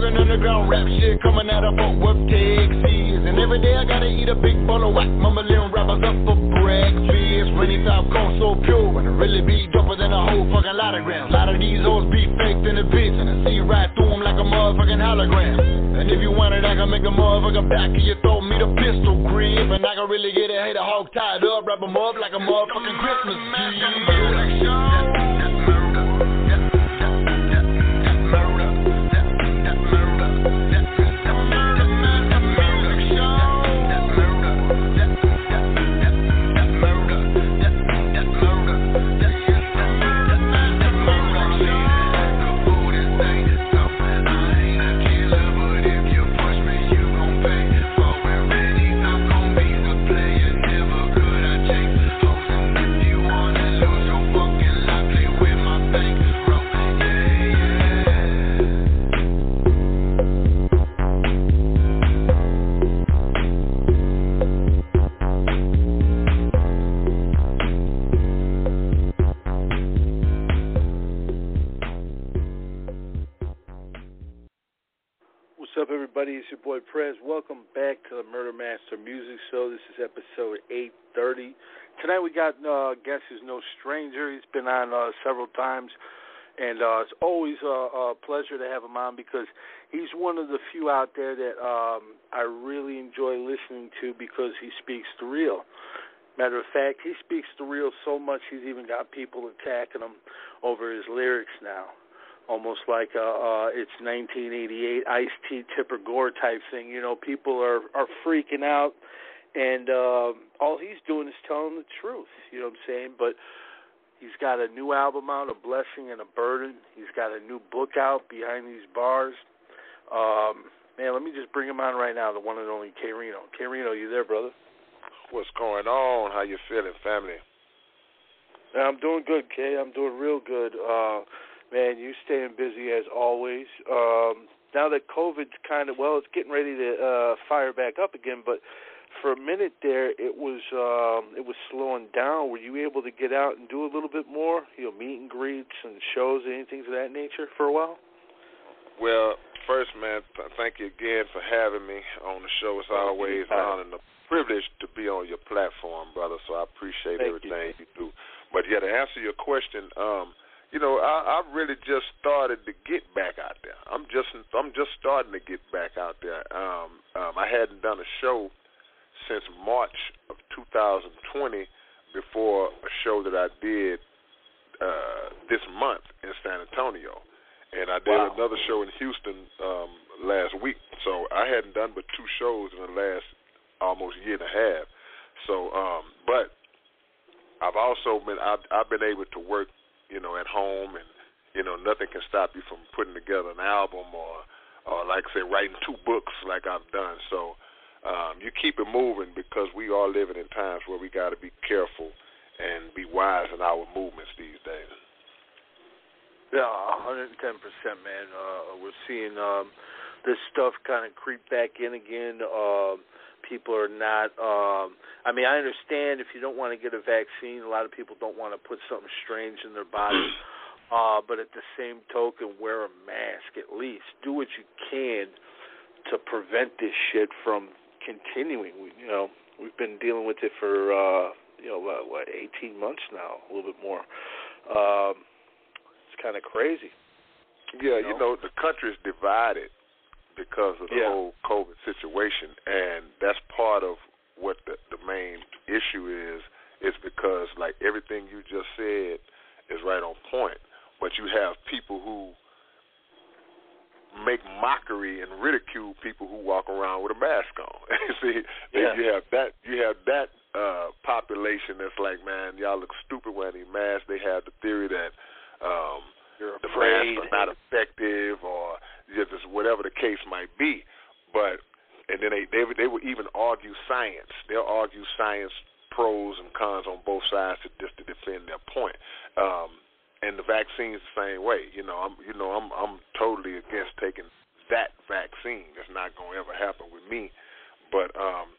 Motherfucking underground rap shit coming out of Fort Worth, Texas. And every day I gotta eat a big bowl of whack, mumbling rappers up for breakfast. Rainy top cone so pure, and it really be doper than a whole fucking lot of grams. A lot of these hoes be faked in the bitch, and I see right through them like a motherfucking hologram. And if you want it, I can make a motherfucking back of your throat, me the pistol grip. And I can really get a hater hog tied up, wrap 'em up like a motherfucking Christmas tree. Master Music Show. This is episode 830. Tonight we got uh, guest is no stranger. He's been on uh, several times, and uh, it's always a, a pleasure to have him on because he's one of the few out there that um, I really enjoy listening to because he speaks the real. Matter of fact, he speaks the real so much he's even got people attacking him over his lyrics now almost like a, uh, it's 1988 Ice T Tipper Gore type thing. You know, people are are freaking out, and uh, all he's doing is telling the truth. You know what I'm saying? But he's got a new album out, A Blessing and a Burden. He's got a new book out, Behind These Bars. Um, man, let me just bring him on right now, the one and only K-Rino. K Reno, you there, brother? What's going on? How you feeling, family? I'm doing good, Kay. I'm doing real good. Uh, man, you staying busy as always. Um, now that COVID's kind of well, it's getting ready to uh, fire back up again, but for a minute there, it was um, it was slowing down. Were you able to get out and do a little bit more? You know, meet and greets and shows, and anything of that nature for a while. Well, first, man, th- thank you again for having me on the show. It's always an honor and a privilege to be on your platform, brother. So I appreciate thank everything you. you do. But yeah, to answer your question, um, you know, I, I really just started to get back out there. I'm just I'm just starting to get back out there. Um, um, I hadn't done a show since March of 2020 before a show that I did uh, this month in San Antonio, and I did wow. another show in Houston um, last week. So I hadn't done but two shows in the last almost year and a half. So, um, but I've also been I've, I've been able to work you know, at home, and you know, nothing can stop you from putting together an album or, or like I say, writing two books like I've done. So um, you keep it moving because we are living in times where we got to be careful and be wise in our movements these days. Yeah, 110%, man. Uh, we're seeing um, this stuff kind of creep back in again. Um, people are not. Um, I mean, I understand if you don't want to get a vaccine, a lot of people don't want to put something strange in their body. Uh, but at the same token, wear a mask at least. Do what you can to prevent this shit from continuing. We, you know, we've been dealing with it for uh, you know what, what 18 months now, a little bit more. Um, it's kind of crazy. Yeah, you know? you know, the country's divided because of the Yeah. whole COVID situation, and that's part of what the, the main issue is is because like everything you just said is right on point, but you have people who make mockery and ridicule people who walk around with a mask on. See, yeah. you have that you have that uh population that's like, man, y'all look stupid wearing these masks. They have the theory that um You're the afraid. masks are not effective or just whatever the case might be. But and then they they they would even argue science. They'll argue science pros and cons on both sides to just to defend their point. Um, and the vaccine's the same way. You know, I'm you know I'm I'm totally against taking that vaccine. That's not going to ever happen with me. But um,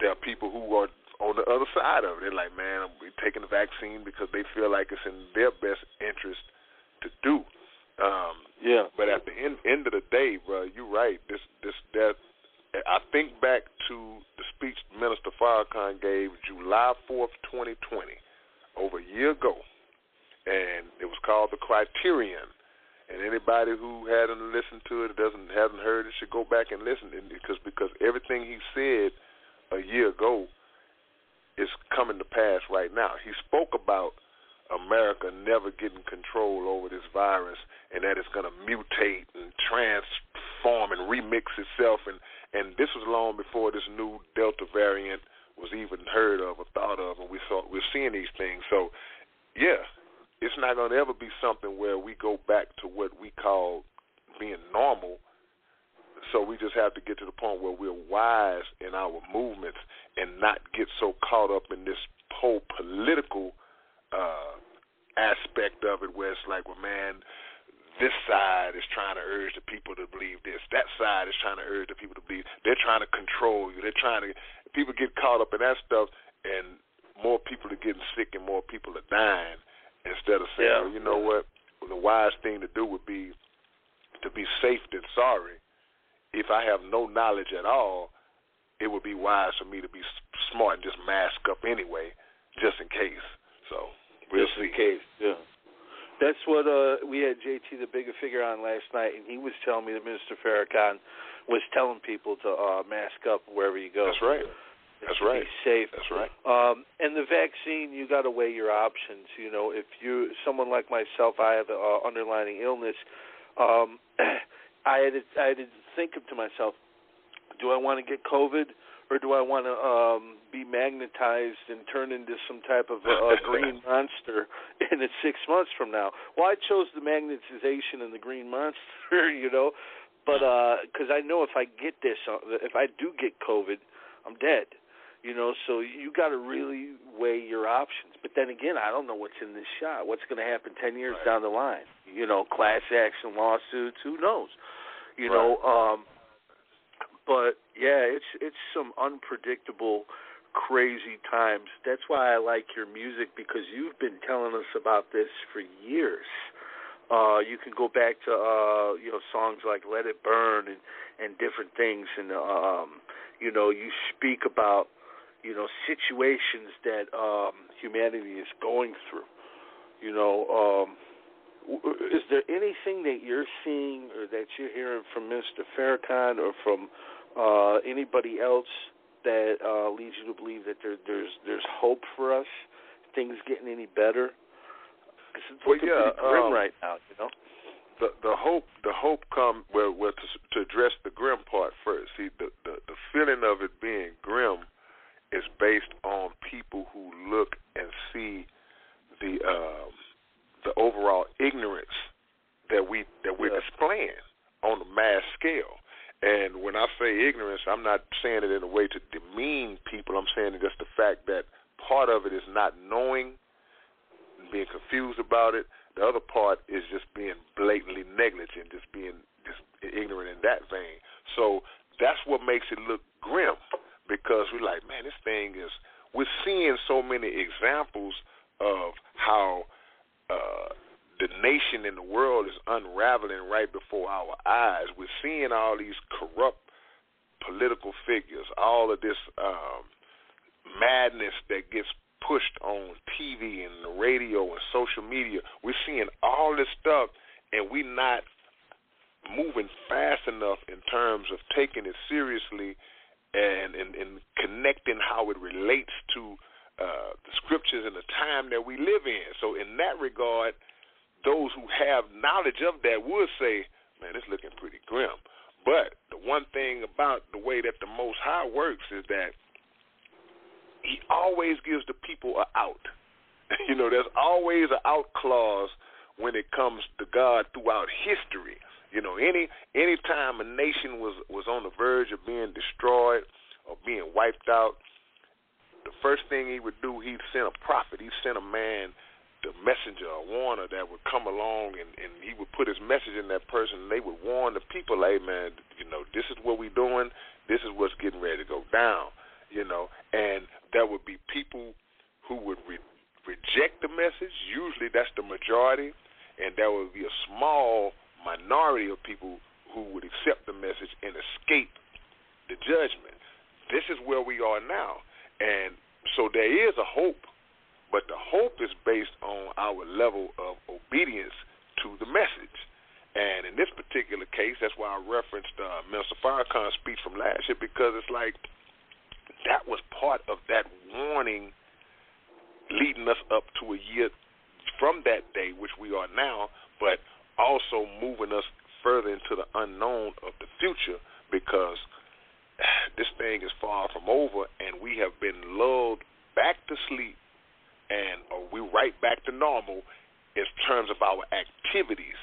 there are people who are on the other side of it. They're like, man, I'm taking the vaccine because they feel like it's in their best interest to do. Um, Yeah. but at the end of the day, bro, you're right. This this that I think back to the speech Minister Farrakhan gave July fourth, twenty twenty, over a year ago, and it was called the Criterion. And anybody who hadn't listened to it, doesn't hasn't heard it, should go back and listen because because everything he said a year ago is coming to pass right now. He spoke about America never getting control over this virus and that it's going to mutate transform and remix itself and and this was long before this new delta variant was even heard of or thought of and we saw we're seeing these things. So yeah it's not going to ever be something where we go back to what we call being normal. So we just have to get to the point where we're wise in our movements and not get so caught up in this whole political uh aspect of it where it's like, well man, this side is trying to urge the people to believe this. That side is trying to urge the people to believe. They're trying to control you. They're trying to. People get caught up in that stuff, and more people are getting sick and more people are dying. Instead of saying, Yeah. well, you know what, the wise thing to do would be to be safe than sorry. If I have no knowledge at all, it would be wise for me to be s- smart and just mask up anyway, just in case. So we'll Just see. in case. Yeah. That's what uh we had JT the Bigga Figga on last night, and he was telling me that Minister Farrakhan was telling people to uh mask up wherever you go. That's right. That's right. Be safe. That's right. Um, and the vaccine, you got to weigh your options. You know, if you, someone like myself, I have an uh, underlying illness. Um, I had to, I had to think to myself, do I want to get COVID or do I want to um, be magnetized and turn into some type of a, a green monster in it six months from now? Well, I chose the magnetization and the green monster, you know, but because I know if I get this, uh, if I do get COVID, I'm dead you know so you got to really weigh your options. But then again i don't know what's in this shot. What's going to happen 10 years Right. down the line? You know class action lawsuits who knows? You know um but yeah it's it's some unpredictable crazy times that's why i like your music because you've been telling us about this for years uh you can go back to uh you know songs like let it burn and and different things and um you know you speak about you know situations that um humanity is going through you know um is there anything that you're seeing or that you're hearing from Mr. Farrakhan or from uh anybody else that uh leads you to believe that there there's there's hope for us things getting any better 'Cause it's Well, looking yeah, pretty grim um, right now you know the the hope the hope come well well to to address the grim part first. See the the the feeling of it being grim is based on people who look and see the um the overall ignorance that we that we're Yeah. displaying on a mass scale. And when I say ignorance, I'm not saying it in a way to demean people. I'm saying just the fact that part of it is not knowing, being confused about it. The other part is just being blatantly negligent, just being just ignorant in that vein. So that's what makes it look grim because we're like, man, this thing is. We're seeing so many examples of how uh, the nation and the world is unraveling right before our eyes. We're seeing all these corrupt political figures, all of this um, madness that gets pushed on TV and the radio and social media. We're seeing all this stuff, and we're not moving fast enough in terms of taking it seriously and and, and connecting how it relates to uh, the scriptures and the time that we live in. So in that regard, those who have knowledge of that would say, "Man, it's looking pretty grim." But the one thing about the way that the Most High works is that He always gives the people a out. you know, there's always an out clause when it comes to God throughout history. You know, any any time a nation was was on the verge of being destroyed or being wiped out, the first thing he would do, he'd send a prophet. He sent a man, the messenger, a warner that would come along and and he would put his message in that person. and They would warn the people, "Hey, man, you know, this is what we're doing. This is what's getting ready to go down." You know, and there would be people who would re- reject the message. Usually, that's the majority, and there would be a small minority of people who would accept the message and escape the judgment. This is where we are now. And so there is a hope, but the hope is based on our level of obedience to the message. And in this particular case, that's why I referenced uh, Minister Farrakhan's speech from last year because it's like that was part of that warning leading us up to a year from that day, which we are now, but also moving us further into the unknown of the future because this thing is far from over and we have been lulled back to sleep and we right back to normal in terms of our activities.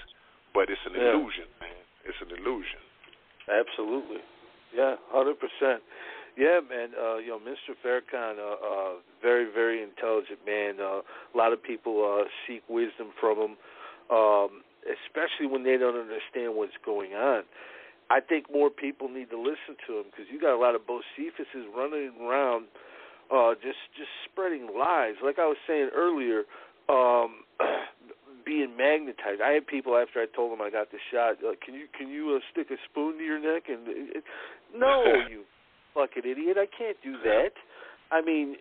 But it's an Yeah. illusion, man. It's an illusion. Absolutely. Yeah, hundred percent. Yeah, man. Uh, you know, Mr. Farrakhan, uh, uh, very, very intelligent man. Uh, a lot of people uh, seek wisdom from him, um, especially when they don't understand what's going on. I think more people need to listen to him because you got a lot of Bocephus running around, uh, just just spreading lies. Like I was saying earlier, um, being magnetized. I had people after I told them I got the shot. Like, can you can you uh, stick a spoon to your neck? And uh, no, you fucking idiot! I can't do that. I mean,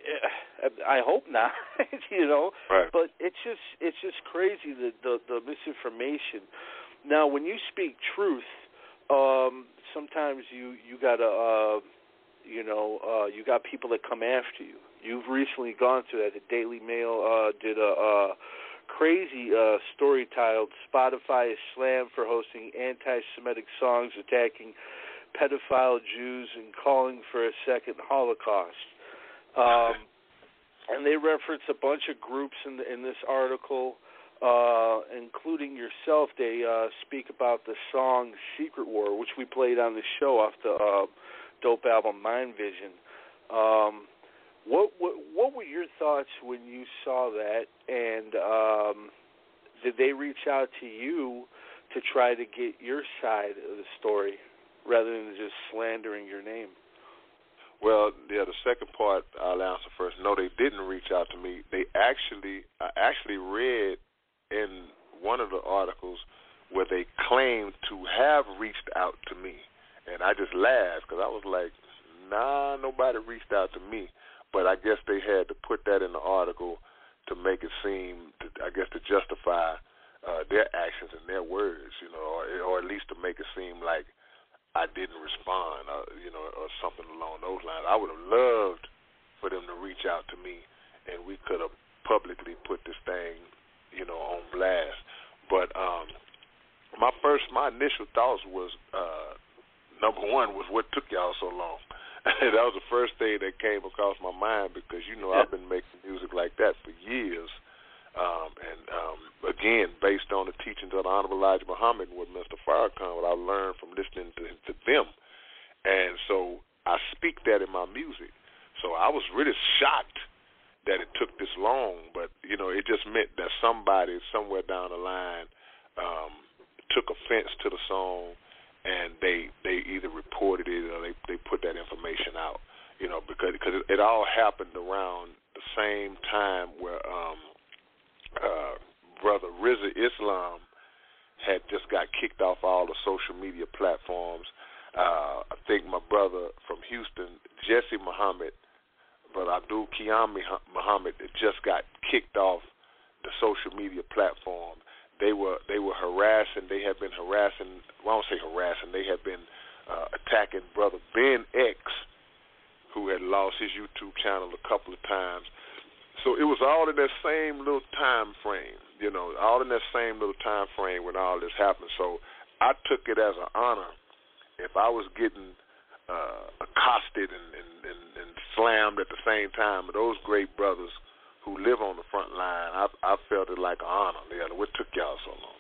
uh, I hope not. you know, Right. but it's just it's just crazy the, the the misinformation. Now, when you speak truth, um, sometimes you you gotta uh, you know uh, you got people that come after you. You've recently gone through that. The Daily Mail uh, did a. Uh, crazy uh, story titled Spotify is slammed for hosting anti-Semitic songs attacking pedophile Jews and calling for a second Holocaust. Um, and they reference a bunch of groups in, the, in this article, uh, including yourself. They uh, speak about the song Secret War, which we played on the show off the uh, dope album Mind Vision. Um, what, what what were your thoughts when you saw that, and um, did they reach out to you to try to get your side of the story rather than just slandering your name? Well, yeah, the second part I'll answer first. No, they didn't reach out to me. They actually, I actually read in one of the articles where they claimed to have reached out to me, and I just laughed because I was like, Nah, nobody reached out to me. But I guess they had to put that in the article to make it seem, to, I guess, to justify uh, their actions and their words, you know, or, or at least to make it seem like I didn't respond, uh, you know, or something along those lines. I would have loved for them to reach out to me, and we could have publicly put this thing, you know, on blast. But um, my first, my initial thoughts was uh, number one was what took y'all so long. that was the first thing that came across my mind because you know I've been making music like that for years, um, and um, again based on the teachings of the Honorable Elijah Muhammad and what Mr. Farrakhan, what I learned from listening to, to them, and so I speak that in my music. So I was really shocked that it took this long, but you know it just meant that somebody somewhere down the line um, took offense to the song and they they either reported it or they they put that information out, you know, because because it, it all happened around the same time where um uh brother Rizza Islam had just got kicked off all the social media platforms. Uh I think my brother from Houston, Jesse Muhammad, but Abdul Qiyam Muhammad just got kicked off the social media platform they were they were harassing. They had been harassing. Well, I don't say harassing. They had been uh, attacking brother Ben X who had lost his YouTube channel a couple of times. So it was all in that same little time frame, you know, all in that same little time frame when all this happened. So I took it as an honor if I was getting uh, accosted and, and, and, and slammed at the same time with those great brothers who live on the front line. I, I felt it like an honor. Yeah, what took y'all so long?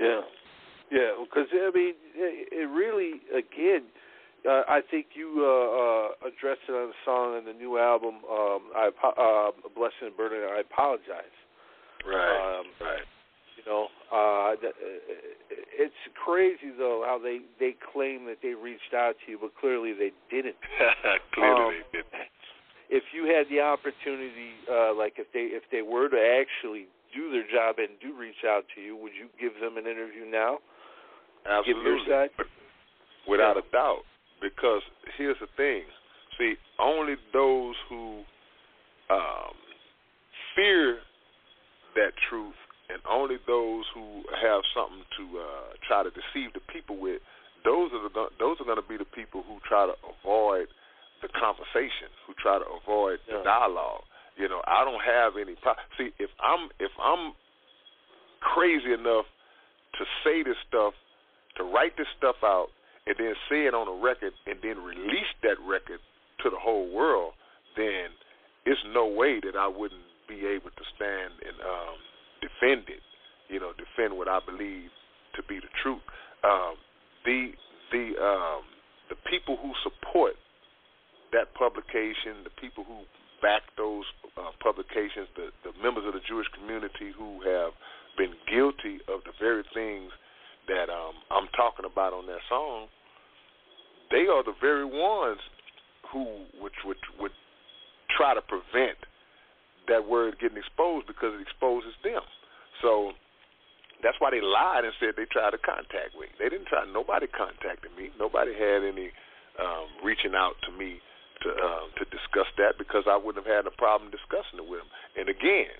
Yeah, yeah, because I mean, it, it really, again, uh, I think you uh, uh, addressed it on the song in the new album, um, "I uh, Blessing and Burden." I apologize. Right. Um, right. You know, uh, it's crazy though how they they claim that they reached out to you, but clearly they didn't. clearly um, they didn't. If you had the opportunity, uh, like if they if they were to actually do their job and do reach out to you, would you give them an interview now? Absolutely. Give your side? Without yeah. a doubt. Because here's the thing. See, only those who um, fear that truth and only those who have something to uh, try to deceive the people with, those are the those are going to be the people who try to avoid the conversation, who try to avoid yeah. the dialogue. You know, I don't have any. Pro- See, if I'm if I'm crazy enough to say this stuff, to write this stuff out, and then say it on a record, and then release that record to the whole world, then it's no way that I wouldn't be able to stand and um, defend it. You know, defend what I believe to be the truth. Um, the the um, the people who support that publication, the people who back those uh, publications, the, the members of the Jewish community who have been guilty of the very things that um, I'm talking about on that song, they are the very ones who would would would try to prevent that word getting exposed because it exposes them. So that's why they lied and said they tried to contact me. They didn't try. Nobody contacted me. Nobody had any um, reaching out to me to uh, to discuss that because I wouldn't have had a problem discussing it with them. And again,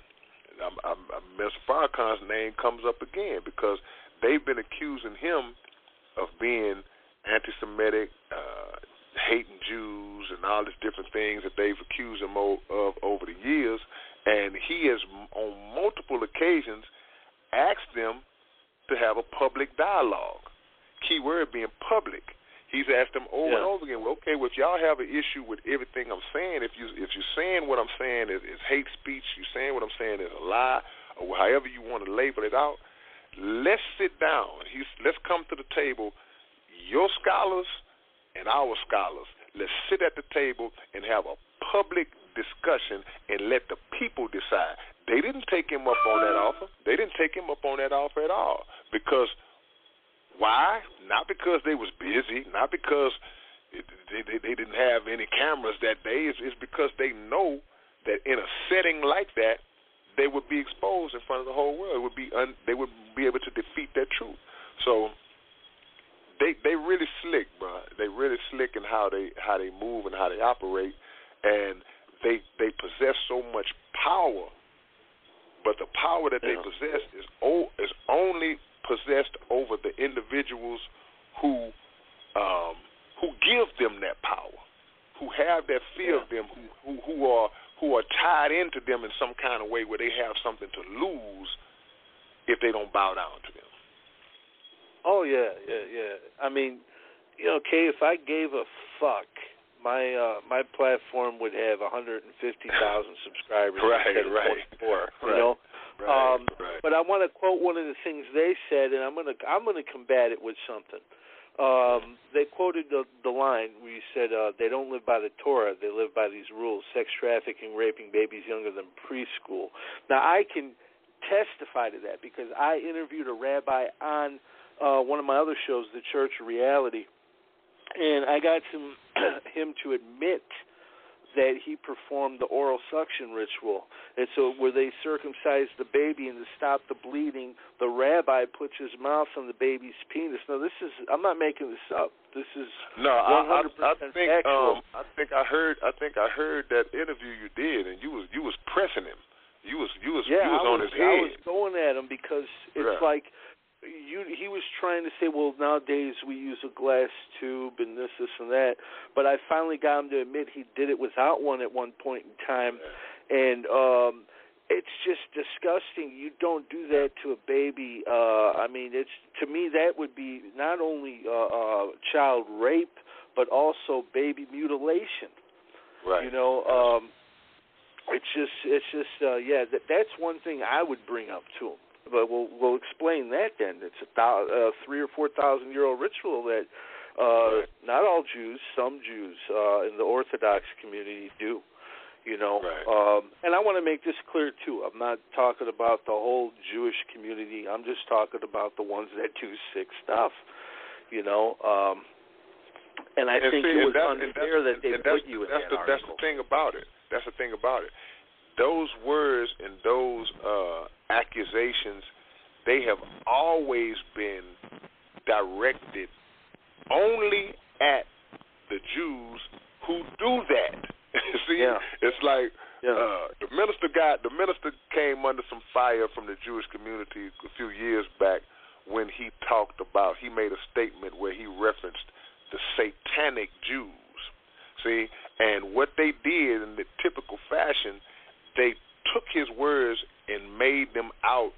I'm, I'm, Mr. Farrakhan's name comes up again because they've been accusing him of being anti-Semitic, uh, hating Jews, and all these different things that they've accused him of, of over the years. And he has, on multiple occasions, asked them to have a public dialogue. Key word being public. He's asked them over yeah. and over again. Well, okay, well, if y'all have an issue with everything I'm saying, if you if you're saying what I'm saying is, is hate speech, you're saying what I'm saying is a lie, or however you want to label it out, let's sit down. He's, let's come to the table. Your scholars and our scholars. Let's sit at the table and have a public discussion and let the people decide. They didn't take him up on that offer. They didn't take him up on that offer at all because why? Not because they was busy, not because they, they, they didn't have any cameras that day. It's, it's because they know that in a setting like that, they would be exposed in front of the whole world. It would be un, they would be able to defeat that truth. So they they really slick, bro. They really slick in how they how they move and how they operate, and they they possess so much power. But the power that they possess is o- is only possessed over the individuals who um, who give them that power, who have that fear of them, who, who who are who are tied into them in some kind of way where they have something to lose if they don't bow down to them. Oh yeah, yeah, yeah. I mean, you know, Kay, if I gave a fuck, my uh my platform would have 150,000 subscribers Right, instead of right. 24. You Right, know, right, um, right. but I want to quote one of the things they said, and I'm gonna I'm gonna combat it with something. Um, they quoted the the line where you said uh, they don't live by the Torah, they live by these rules: sex trafficking, raping babies younger than preschool. Now I can testify to that because I interviewed a rabbi on uh, one of my other shows, The Church Reality, and I got some, him to admit that he performed the oral suction ritual. And so, where they circumcised the baby and to stop the bleeding, the rabbi puts his mouth on the baby's penis. Now, this is, I'm not making this up. This is No, I, 100% I, I think factual. um, I think I heard I think I heard that interview you did, and you was you was pressing him. You was you was yeah, you was I on was, his I was going at him because it's Right. like you he was trying to say, well, nowadays we use a glass tube and this, this, and that. But I finally got him to admit he did it without one at one point in time, and um, it's just disgusting. You don't do that to a baby. Uh, I mean, it's to me that would be not only uh, uh, child rape, but also baby mutilation. Right. You know, um, it's just, it's just, uh, yeah. That, that's one thing I would bring up to him. But we'll we'll explain that then. It's a thou, uh, three or four thousand year old ritual that uh, not all Jews, some Jews uh, in the Orthodox community do. You know, Right. um, and I want to make this clear too. I'm not talking about the whole Jewish community. I'm just talking about the ones that do sick stuff. You know, um, and I and think see, it was that's, and unfair that's, that they put you in that's that the, That's article. the thing about it. That's the thing about it. Those words and those uh, accusations, they have always been directed only at the Jews who do that. See, Yeah. it's like Yeah. uh, the minister got the minister came under some fire from the Jewish community a few years back when he talked about he made a statement where he referenced the satanic Jews. See, and what they did in the typical fashion, they took his words and made them out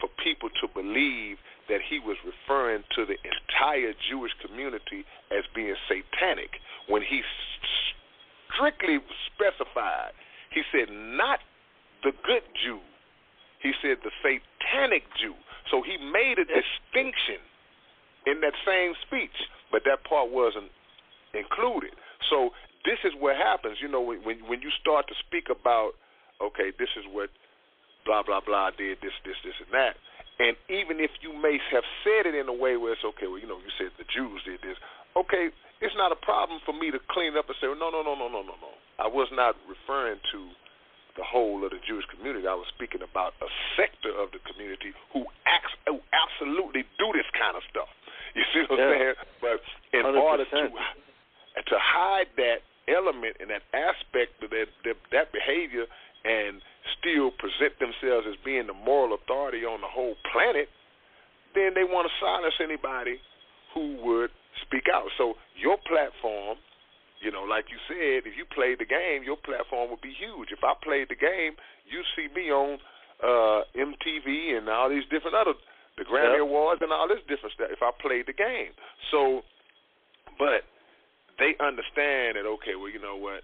for people to believe that he was referring to the entire Jewish community as being satanic when he strictly specified. He said, not the good Jew. He said the satanic Jew. So he made a distinction in that same speech, but that part wasn't included. So this is what happens, you know, when when, when you start to speak about, okay, this is what blah blah blah did this this this and that, and even if you may have said it in a way where it's okay, well, you know, you said the Jews did this, okay, it's not a problem for me to clean up and say, no, no, no, no, no, no, no. I was not referring to the whole of the Jewish community. I was speaking about a sector of the community who acts who absolutely do this kind of stuff. You see what I'm saying? But in order to to hide that element and that aspect of that that, that behavior and still present themselves as being the moral authority on the whole planet, then they want to silence anybody who would speak out. So your platform, you know, like you said, if you played the game, your platform would be huge. If I played the game, you see me on uh MTV and all these different other the Grammy Yep. Awards and all this different stuff if I played the game. So but they understand that okay, well, you know what?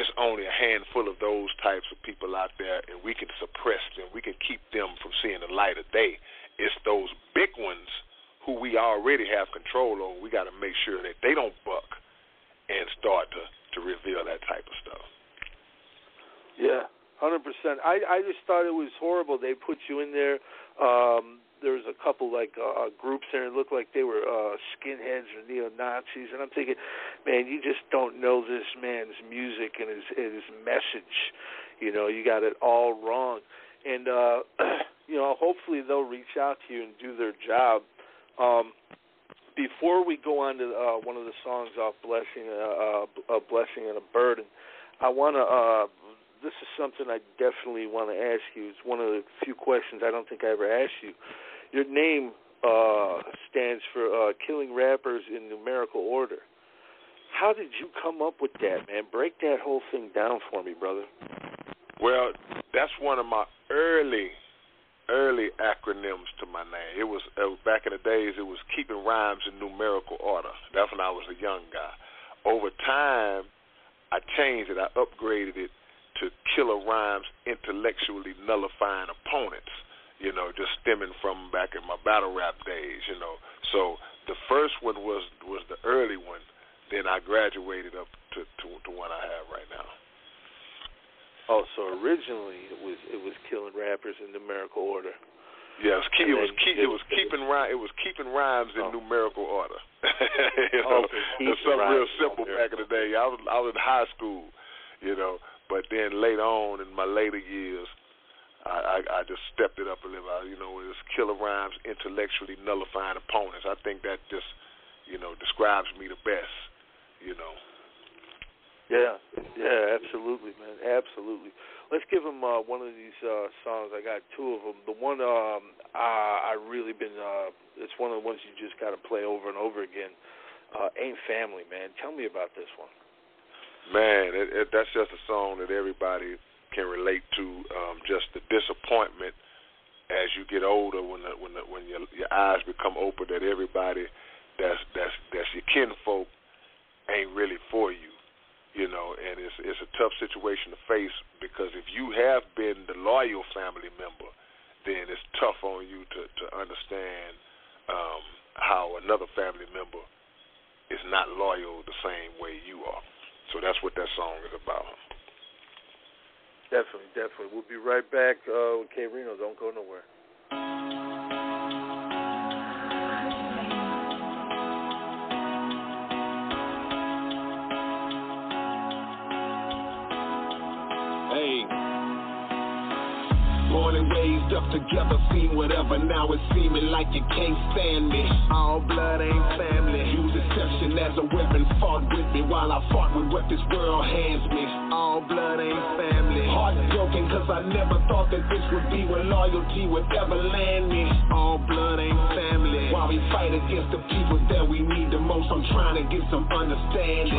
It's only a handful of those types of people out there, and we can suppress them. We can keep them from seeing the light of day. It's those big ones who we already have control over. We got to make sure that they don't buck and start to to reveal that type of stuff. Yeah, hundred percent. I I just thought it was horrible. They put you in there. Um, there was a couple like uh, groups there. It looked like they were uh, skinheads or neo Nazis, and I'm thinking, man, you just don't know this man's music and his his message. You know, you got it all wrong. And uh, you know, hopefully they'll reach out to you and do their job. Um, before we go on to uh, one of the songs off "Blessing," uh, uh, "A Blessing and a Burden," I want to. Uh, this is something I definitely want to ask you. It's one of the few questions I don't think I ever asked you. Your name uh, stands for uh, killing rappers in numerical order. How did you come up with that, man? Break that whole thing down for me, brother. Well, that's one of my early, early acronyms to my name. It was, it was back in the days. It was keeping rhymes in numerical order. That's when I was a young guy. Over time, I changed it. I upgraded it to killer rhymes intellectually nullifying opponents. You know, just stemming from back in my battle rap days. You know, so the first one was was the early one. Then I graduated up to to, to one I have right now. Oh, so originally it was it was killing rappers in numerical order. Yeah, it was, keep, it was keep, it it was keeping rhyme, it was keeping rhymes in Oh. numerical order. you know, Okay, it's something real simple back in the day. I was I was in high school, you know, but then later on in my later years, I, I I just stepped it up a little. I, you know, it was killer rhymes, intellectually nullifying opponents. I think that just, you know, describes me the best. You know. Yeah, yeah, absolutely, man, absolutely. Let's give him uh, one of these uh, songs. I got two of them. The one um, I, I really been. Uh, it's one of the ones you just got to play over and over again. Uh, Ain't Family, man. Tell me about this one. Man, it, it, that's just a song that everybody can relate to. Um, just the disappointment as you get older, when the, when the, when your your eyes become open, that everybody that's that's that's your kinfolk ain't really for you you know, and it's it's a tough situation to face because if you have been the loyal family member, then it's tough on you to to understand um, how another family member is not loyal the same way you are. So that's what that song is about. Definitely, definitely. We'll be right back uh, with K-Rino. Don't go nowhere. Together, seen whatever. Now it's seeming like you can't stand me. All blood ain't family. Use deception as a weapon. Fought with me while I fought with what this world hands me. All blood ain't family. Heartbroken cause I never thought that this would be where loyalty would ever land me. All blood ain't family. While we fight against the people that we need the most, I'm trying to get some understanding.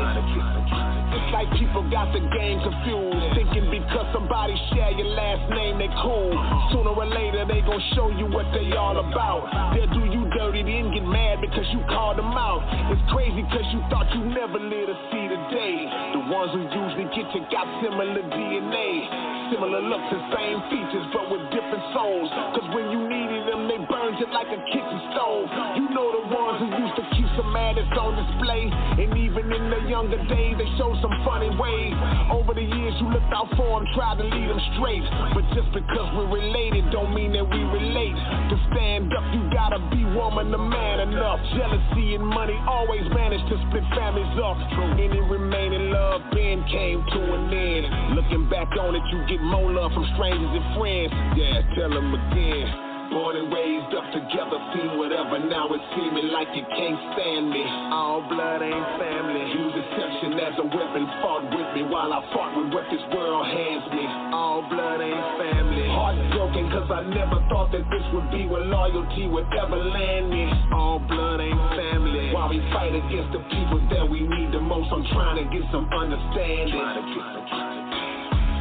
It's like people got the game confused. Thinking because somebody share your last name, they cool. Sooner or later, they gon' show you what they all about. They'll do you dirty, then get mad because you called them out. It's crazy cause you thought you never live to see the day. The ones who usually get you got similar DNA. Similar looks and same features, but with different souls. Cause when you needed them, they burned you like a kitchen stove. You know the ones who used to some madness on display. And even in their younger days, they showed some funny ways. Over the years, you looked out for them, tried to lead them straight. But just because we're related, don't mean that we relate. To stand up, you gotta be woman to man enough. Jealousy and money always manage to split families up. Any remaining love, Ben came to an end. Looking back on it, you get more love from strangers and friends. Yeah, tell them again. Born and raised up together, seen whatever. Now it's seeming like you can't stand me. All blood ain't family. Use deception as a weapon. Fought with me while I fought with what this world hands me. All blood ain't family. Heartbroken cause I never thought that this would be where loyalty would ever land me. All blood ain't family. While we fight against the people that we need the most, I'm trying to get some understanding.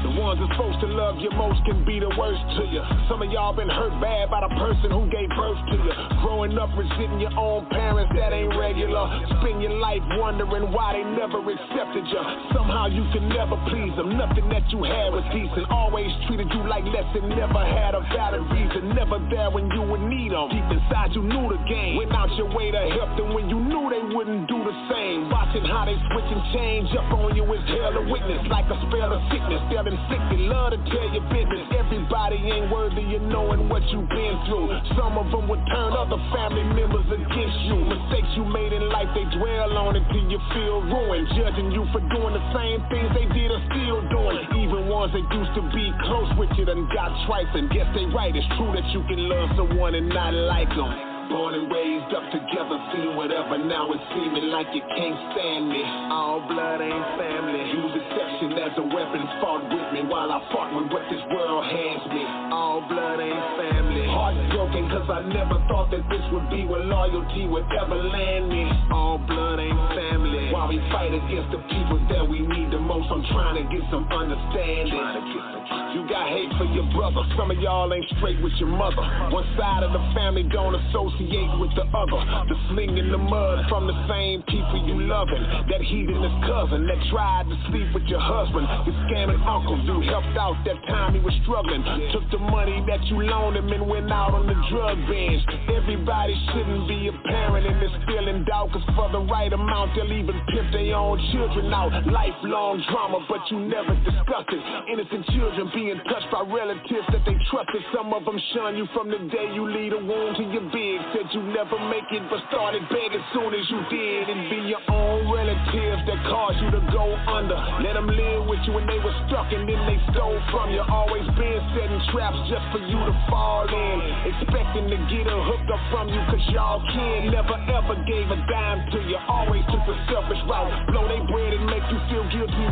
The ones that's supposed to love you most can be the worst to you. Some of y'all been hurt bad by the person who gave birth to you. Growing up resenting your own parents, that ain't regular. Spend your life wondering why they never accepted you. Somehow you can never please them. Nothing that you had was decent. Always treated you like less and never had a valid reason. Never there when you would need them. Deep inside you knew the game. Went out your way to help them when you knew they wouldn't do the same. Watching how they switch and change up on you is hell to witness. Like a spell of sickness. They're inflicted. Love to tell your business. Everybody ain't worthy of knowing what you've been through. Some of them would turn other family members against you. Mistakes you made in life, they dwell on it till you feel ruined. Judging you for doing the same things they did or still doing. Even ones that used to be close with you done got trifling. Guess they right. It's true that you can love someone and not like them. Born and raised up together, seen whatever. Now it's seeming like you can't stand me. All blood ain't family. Use deception as a weapon. Fought with me while I fought with what this world hands me. All blood ain't family. Heartbroken cause I never thought that this would be where loyalty would ever land me. All blood ain't family. While we fight against the people that we need the most, I'm trying to get some understanding. You got hate for your brother. Some of y'all ain't straight with your mother. One side of the family don't associate with the other. The sling in the mud from the same people you loving. That heathenous cousin that tried to sleep with your husband. Your scamming uncle you helped out that time he was struggling. Took the money that you loaned him and went out on the drug binge. Everybody shouldn't be a parent in this feeling doubt. Cause for the right amount, they'll even pimp their own children out. Lifelong drama, but you never discussed it. Innocent children being touched by relatives that they trusted. Some of them shun you from the day you lead a wound to your big. Said you never make it, but started begging soon as you did. And be your own relatives that caused you to go under. Let them live with you when they were stuck and then they stole from you. Always been setting traps just for you to fall in. Expecting to get a hook up from you cause y'all can. Never ever gave a dime to you. Always took the selfish route. Blow they bread and make you feel guilty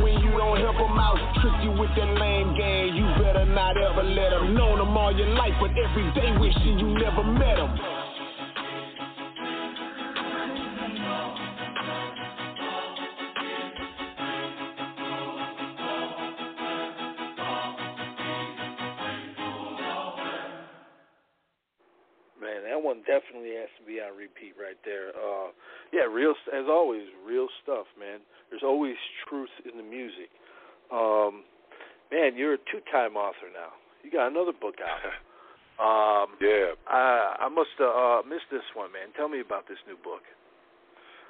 out. Trick you with that lame game. You better not ever let them. Known them all your life, but every day wishing you never met them. Man, that one definitely has to be on repeat right there. Uh, yeah, real as always, real stuff, man. There's always truth in the music. Um, man, you're a two-time author now. You got another book out. Um, yeah. I I must have uh, missed this one, man. Tell me about this new book.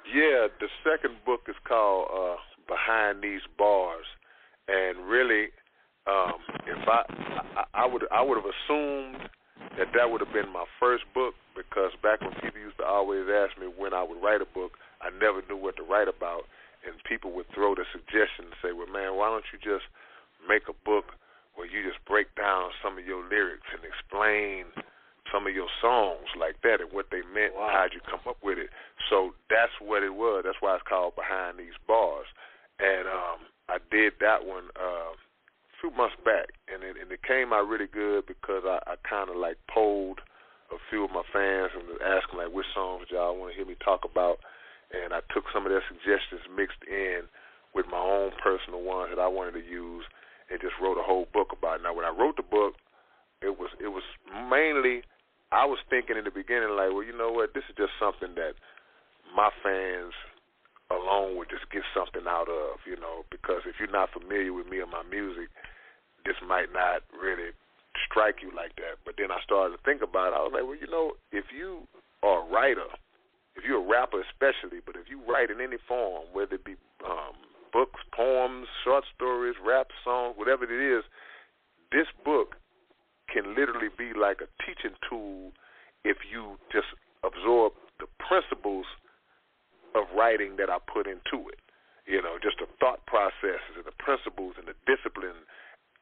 Yeah, the second book is called uh, Behind These Bars, and really, um, if I, I I would I would have assumed that that would have been my first book because back when people used to always ask me when I would write a book, I never knew what to write about, and people would throw the suggestion and say, "Well, man, why don't you just make a book where you just break down some of your lyrics and explain some of your songs like that and what they meant wow. and how'd you come up with it?" So that's what it was. That's why it's called Behind These Bars, and um, I did that one. Uh, few months back, and it, and it came out really good because I, I kind of like polled a few of my fans and was asking like which songs y'all want to hear me talk about, and I took some of their suggestions mixed in with my own personal ones that I wanted to use, and just wrote a whole book about it. Now, when I wrote the book, it was it was mainly I was thinking in the beginning like, well, you know what, this is just something that my fans alone would just get something out of, you know, because if you're not familiar with me or my music, this might not really strike you like that. But then I started to think about it. I was like, well, you know, if you are a writer, if you're a rapper especially, but if you write in any form, whether it be um, books, poems, short stories, rap songs, whatever it is, this book can literally be like a teaching tool if you just absorb the principles of writing that I put into it. You know, just the thought processes and the principles and the discipline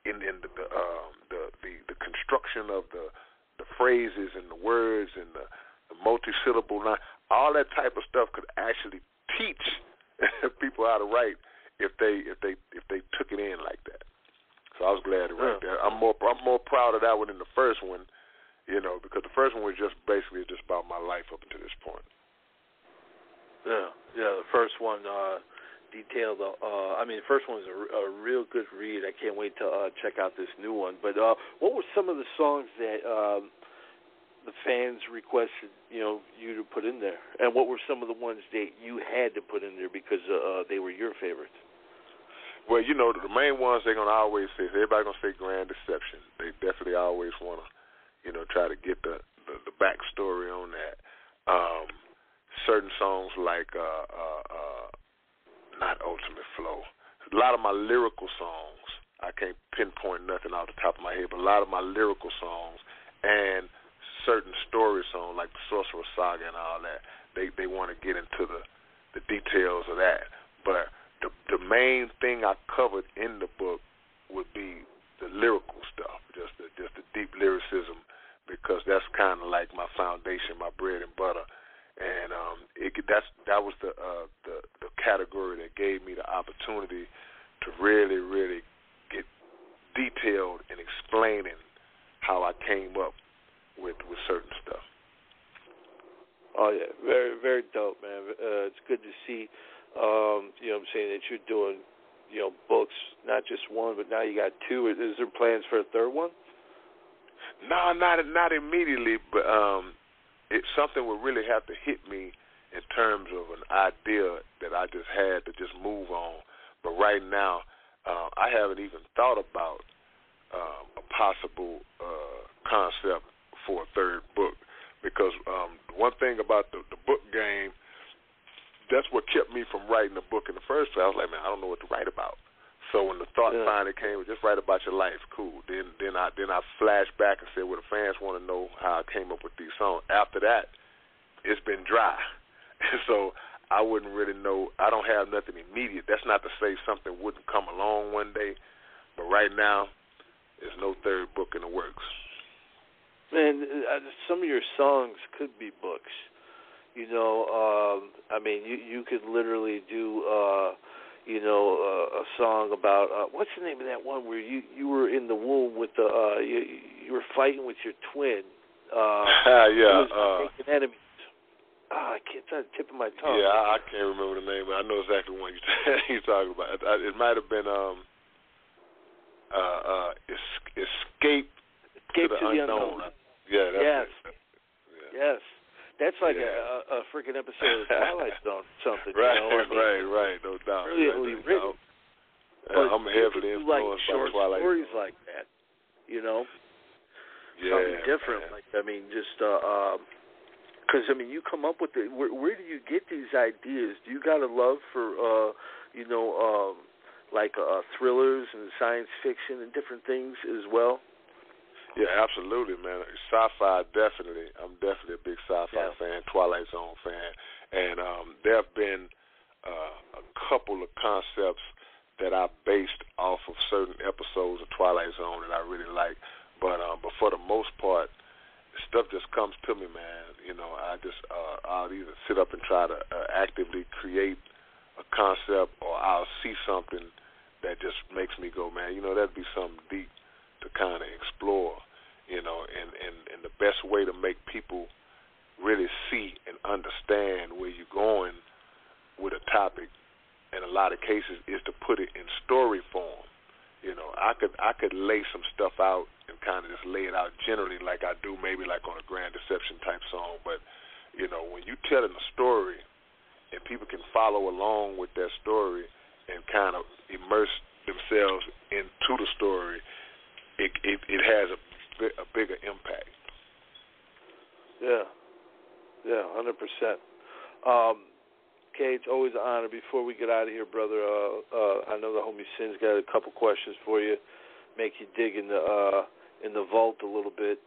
in, in the the, um, the the the construction of the the phrases and the words and the, the multi-syllable line, all that type of stuff could actually teach people how to write if they if they if they took it in like that. So I was glad to write yeah. that. I'm more I'm more proud of that one than the first one, you know, because the first one was just basically just about my life up until this point. Yeah, yeah. The first one uh, detailed. Uh, I mean, the first one was a, a real good read. I can't wait to uh, check out this new one. But uh, what were some of the songs that um, the fans requested, you know, you to put in there? And what were some of the ones that you had to put in there because uh, they were your favorites? Well, you know, the main ones they're gonna always say. Everybody gonna say Grand Deception. They definitely always wanna, you know, try to get the the, the backstory on that. Um, certain songs like uh, uh, uh, not Ultimate Flow. A lot of my lyrical songs, I can't pinpoint nothing off the top of my head, but a lot of my lyrical songs and certain story songs like the Sorcerer Saga and all that, they they want to get into the the details of that. But the the main thing I covered in the book would be the lyrical stuff, just the just the deep lyricism, because that's kind of like my foundation, my bread and butter and um, it that's that was the uh, the the category that gave me the opportunity to really really get detailed in explaining how I came up with certain stuff. Oh yeah, very very dope, man. Uh, it's good to see. Um, you know, what I'm saying that you're doing, you know, books, not just one, but now you got two. Is there plans for a third one? No, not not immediately, but um, it something would really have to hit me in terms of an idea that I just had to just move on. But right now, uh, I haven't even thought about um, a possible uh, concept for a third book because um, one thing about the, the book game, that's what kept me from writing the book in the first place. I was like, man, I don't know what to write about. So when the thought yeah. finally came, just write about your life, cool. Then then I then I flashed back and said, well, the fans want to know how I came up with these songs. After that, it's been dry, so I wouldn't really know. I don't have nothing immediate. That's not to say something wouldn't come along one day, but right now, there's no third book in the works. Man, uh, some of your songs could be books. You know, um, I mean, you you could literally do, uh, you know, uh, a song about uh, what's the name of that one where you you were in the womb with the uh, you you were fighting with your twin. Uh, yeah, was uh, enemies. Oh, I can't. It's on the tip of my tongue. Yeah, I, I can't remember the name, but I know exactly what you you're talking about. It, it might have been um uh uh es- escape, Escape to the unknown. Yeah, that's yes. it. Yeah. Yes. That's like Yeah. a, a, freaking episode of Twilight Zone, something. Right, you know? I mean, right, right. No doubt. Brilliantly right, written. Uh, I'm heavily do, like influenced short by Twilight. stories like that. You know, yeah, something different. man. Like I mean, just uh, um, because I mean, you come up with it. Where, where do you get these ideas? Do you got a love for, uh, you know, um, like uh, thrillers and science fiction and different things as well? Yeah, absolutely, man. Sci-fi, definitely. I'm definitely a big sci-fi Yeah. fan, Twilight Zone fan, and um, there have been uh, a couple of concepts that I based off of certain episodes of Twilight Zone that I really like. But um, but for the most part, stuff just comes to me, man. You know, I just uh, I'll either sit up and try to uh, actively create a concept, or I'll see something that just makes me go, man. You know, that'd be something deep to kind of explore. You know, and and and the best way to make people really see and understand where you're going with a topic, in a lot of cases, is to put it in story form. You know, I could I could lay some stuff out and kind of just lay it out generally, like I do maybe like on a Grand Deception type song. But you know, when you're telling a story and people can follow along with that story and kind of immerse themselves into the story, it it, it has a a bigger impact. Yeah, yeah, hundred percent. Um, okay, it's always an honor. Before we get out of here, brother, uh, uh, I know the homie Sin's got a couple questions for you. Make you dig in the uh, in the vault a little bit.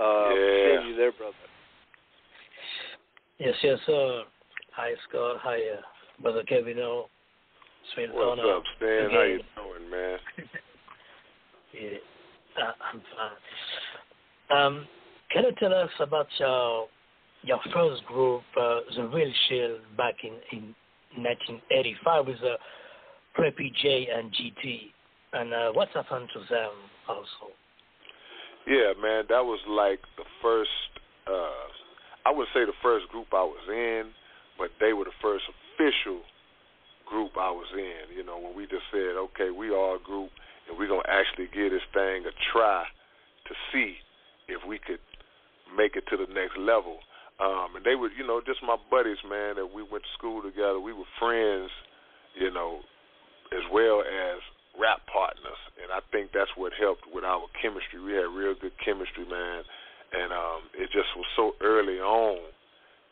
Uh, Yeah. Sin, you there, brother? Yes, yes, sir. Hi, Scott. Hi, uh, Brother Kevin. O. Sweet What's up, Stan? How you doing, man? Yeah, I'm fine. Um, can you tell us about your your first group, uh, the Real Chill, back in in 1985 with uh, Preppy J and GT, and uh, what's happened to them also? Yeah, man, that was like the first. uh I would say the first group I was in, but they were the first official group I was in. You know, when we just said, okay, we are a group, and we're gonna actually give this thing a try to see if we could make it to the next level. Um, and they were, you know, just my buddies, man. That we went to school together. We were friends, you know, as well as rap partners. And I think that's what helped with our chemistry. We had real good chemistry, man. And um, it just was so early on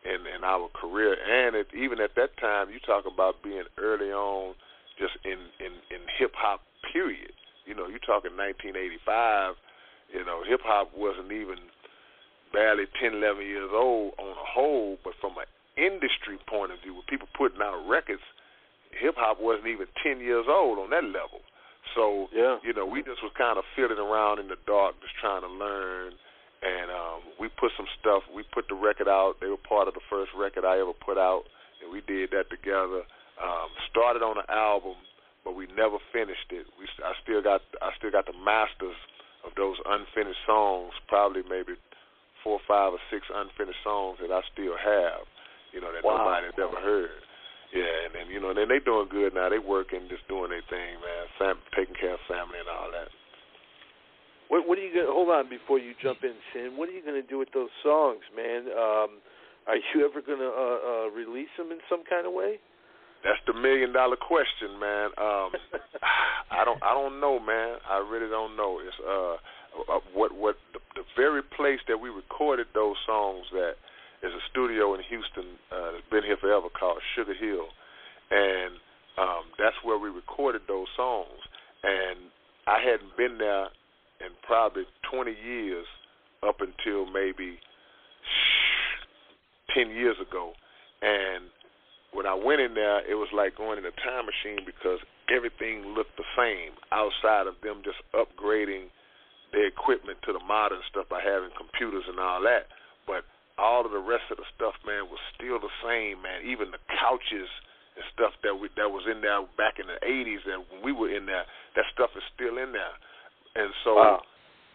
in in our career, and it, even at that time, you talk about being early on, just in in in hip hop. Period. You know, you're talking 1985. You know, hip hop wasn't even barely 10, 11 years old on a whole, but from an industry point of view, with people putting out records, hip hop wasn't even 10 years old on that level. So, Yeah. you know, we just was kind of fiddling around in the dark, just trying to learn. And um, we put some stuff. We put the record out. They were part of the first record I ever put out, and we did that together. Um, started on an album, but we never finished it. We I still got I still got the masters of those unfinished songs. Probably maybe four, five, or six unfinished songs that I still have. You know that Wow. nobody's ever heard. Yeah, and then you know, and then they doing good now. They working, just doing their thing, man. Fam- taking care of family and all that. What What are you gonna hold on before you jump in, Sin? What are you gonna do with those songs, man? Um, are you ever gonna uh, uh, release them in some kind of way? Million dollar question, man. Um, I don't, I don't know, man. I really don't know. It's uh, uh what, what the, the very place that we recorded those songs at is a studio in Houston uh, that's been here forever called Sugar Hill, and um, that's where we recorded those songs. And I hadn't been there in probably 20 years up until maybe 10 years ago, and when I went in there, it was like going in a time machine because everything looked the same outside of them just upgrading their equipment to the modern stuff by having computers and all that. But all of the rest of the stuff, man, was still the same, man. Even the couches and stuff that we that was in there back in the '80s, and when we were in there, that stuff is still in there. And so, wow.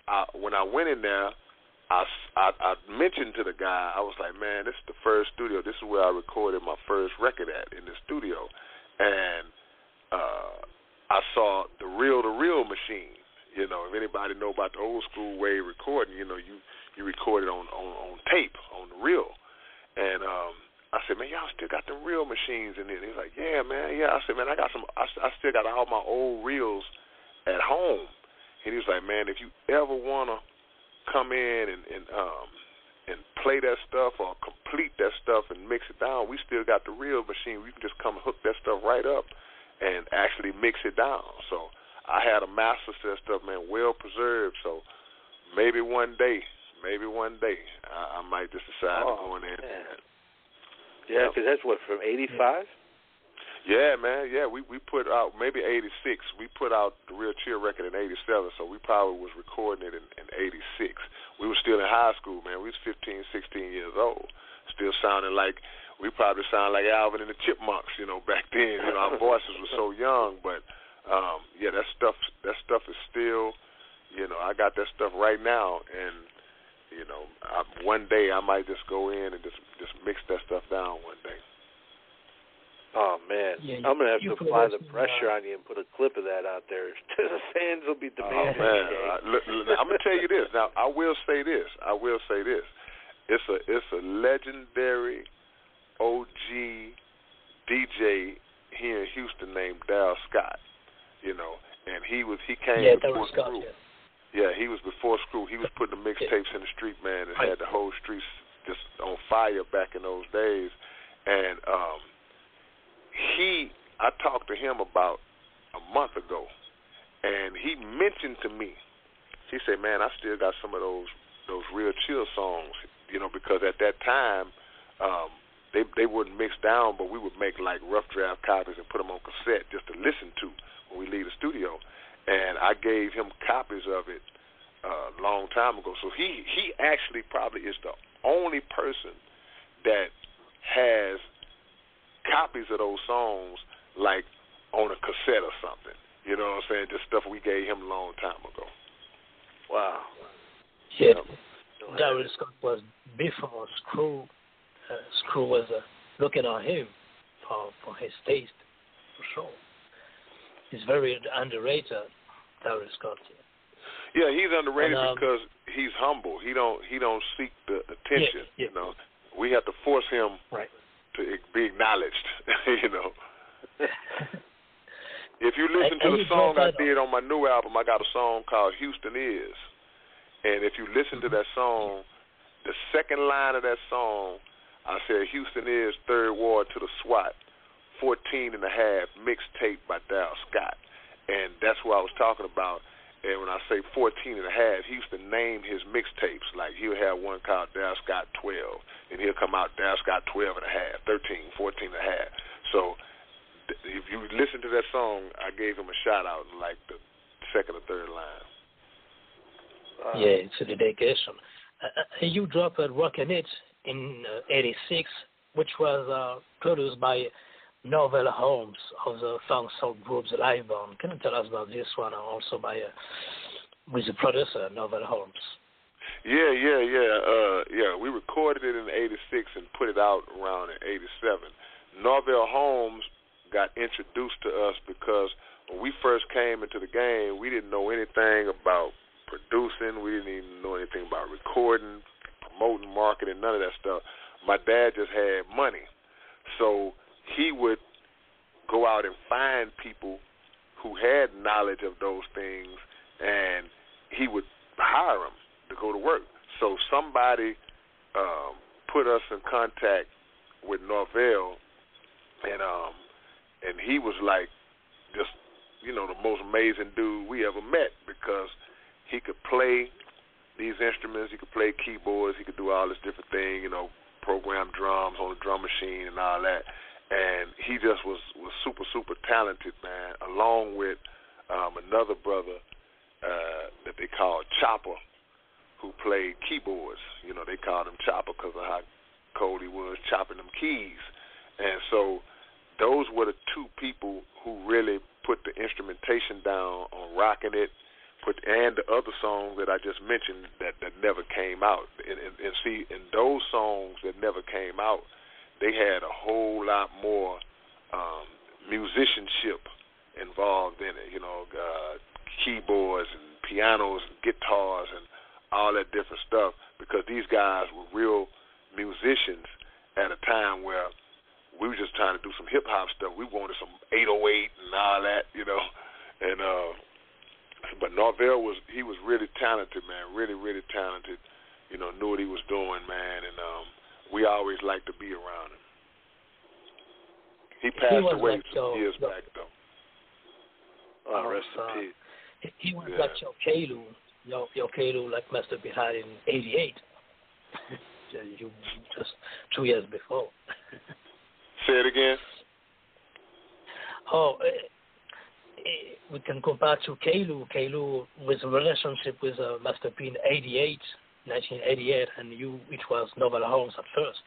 I, when I went in there, I, I I mentioned to the guy, I was like, man, this is the first studio. This is where I recorded my first record at in the studio, and uh, I saw the reel to reel machine. You know, if anybody know about the old school way of recording, you know, you you record it on on, on tape on the reel, and um, I said, man, y'all still got the reel machines in there. He's like, yeah, man, yeah. I said, man, I got some. I, I still got all my old reels at home. And he was like, man, if you ever wanna come in and, and um and play that stuff or complete that stuff and mix it down, we still got the reel machine. We can just come hook that stuff right up and actually mix it down. So I had a master set stuff, man, well preserved. So maybe one day, maybe one day, I, I might just decide oh, to go in there. Yeah, because that's what from '85. Yeah, man. Yeah, we we put out maybe '86. We put out the Real Chill record in '87, so we probably was recording it in, in '86. We were still in high school, man. We was 15, 16 years old, still sounding like we probably sound like Alvin and the Chipmunks, you know, back then. You know, our voices were so young, but um, yeah, that stuff that stuff is still, you know, I got that stuff right now, and you know, I, one day I might just go in and just just mix that stuff down one day. Oh man, Yeah, I'm gonna have to apply the pressure uh, on you and put a clip of that out there. the fans will be Oh demanding. man, I, look, look, I'm gonna tell you this. Now, I will say this. I will say this. It's a it's a legendary OG DJ here in Houston named Darryl Scott. You know, and he was he came Yeah, before Scott. Screw. Yeah. Yeah, he was before Screw. He was putting the mixtapes in the street, man, and Right. had the whole streets just on fire back in those days. And um he I talked to him about a month ago and he mentioned to me, he said, Man, I still got some of those those real chill songs, you know, because at that time, um, they they wouldn't mix down, but we would make like rough draft copies and put them on cassette just to listen to when we leave the studio. And I gave him copies of it uh, a long time ago. So he he actually probably is the only person that has copies of those songs like on a cassette or something. You know what I'm saying? Just stuff we gave him a long time ago. Wow. Yeah, Don't Darryl. Scott was before Screw. Uh, Screw was uh, looking on him for for his taste, for sure. He's very underrated, Darryl Scott. Yeah, he's underrated And, um, because he's humble. He don't he don't seek the attention. Yeah, yeah. You know, we have to force him Right. To be acknowledged. you know, if you listen to the song I did on my new album, I got a song called Houston Is, and if you listen to that song, the second line of that song, I said Houston is third ward to the SWAT, 14 and a half mixtape by Darryl Scott, and that's what I was talking about. And when I say 14 and a half, he used to name his mixtapes. Like he'll have one called Darryl Scott 12, and he'll come out Darryl Scott 12 and a half, 13, 14 and a half. So if you listen to that song, I gave him a shout out in like the second or third line. Wow. Yeah, it's a dedication. Uh, uh, you dropped a Rockin' It in uh, 86, which was uh, produced by Norvell Holmes of the Funk Soul Group's Live Band. Can you tell us about this one and also by uh, with the producer, Norvell Holmes? Yeah, yeah, yeah. Uh yeah, we recorded it in eighty six and put it out around in eighty seven. Norvell Holmes got introduced to us because when we first came into the game we didn't know anything about producing, we didn't even know anything about recording, promoting, marketing, none of that stuff. My dad just had money. So he would go out and find people who had knowledge of those things and he would hire them to go to work. So somebody um, put us in contact with Norvell, and um, and he was like just you know the most amazing dude we ever met because he could play these instruments, he could play keyboards, he could do all this different thing, you know, program drums on the drum machine and all that. And he just was was super super talented, man. Along with um, another brother uh, that they called Chopper, who played keyboards. You know, they called him Chopper because of how cold he was chopping them keys, and so those were the two people who really put the instrumentation down on rocking it put and the other songs that I just mentioned that that never came out. And, and, and see, in those songs that never came out, they had a whole lot more um, musicianship involved in it. You know, uh, keyboards and pianos and guitars and all that different stuff because these guys were real musicians at a time where we were just trying to do some hip hop stuff. We wanted some 808 and all that, you know, and uh but Norvell was he was really talented, man. Really, really talented. You know, knew what he was doing, man, and um, we always liked to be around him. He passed he away like some years your, back, though. Oh, rest in uh, peace. He, was Yeah. like your Kalu, your your Kalu like must have been had in '88. you just two years before. Say it again. Oh, eh, we can compare to Kalu. Kalu with a relationship with uh, Master P in 88, 1988, and you, it was Norvell Holmes at first.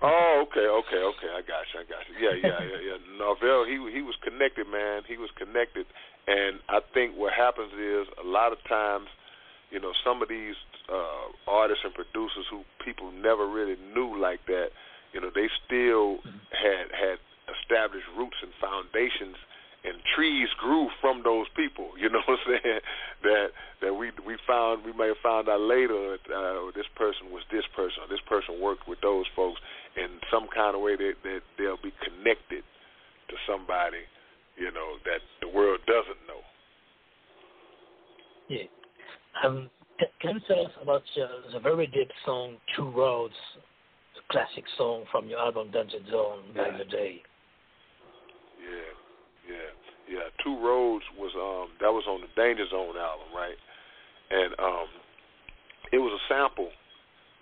Oh, okay, okay, okay. I got you. I got you. Yeah, yeah, yeah, yeah. Norvell, he he was connected, man. He was connected, and I think what happens is a lot of times, you know, some of these uh, artists and producers who people never really knew like that, you know, they still had had established roots and foundations and trees grew from those people. You know what I'm saying? That that we we found we may have found out later that uh, this person was this person or this person worked with those folks in some kind of way that that they'll be connected to somebody, you know, that the world doesn't know. Yeah. Um, can you tell us about uh, the very deep song Two Roads, the classic song from your album Danger Zone back in the day? Yeah, yeah, yeah. Two Roads was um that was on the Danger Zone album, right? And um it was a sample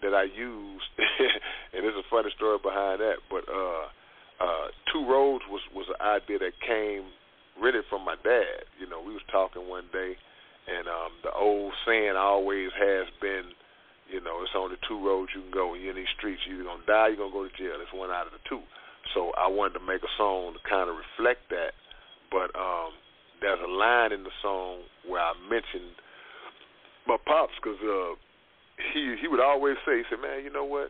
that I used and there's a funny story behind that, but uh uh Two Roads was was an idea that came really from my dad. You know, we was talking one day and um the old saying always has been you know, it's only two roads you can go you're in these streets. You're gonna die, you're gonna go to jail. It's one out of the two. So I wanted to make a song to kind of reflect that. But um, there's a line in the song where I mentioned my pops because uh, he he would always say, he said, "Man, you know what?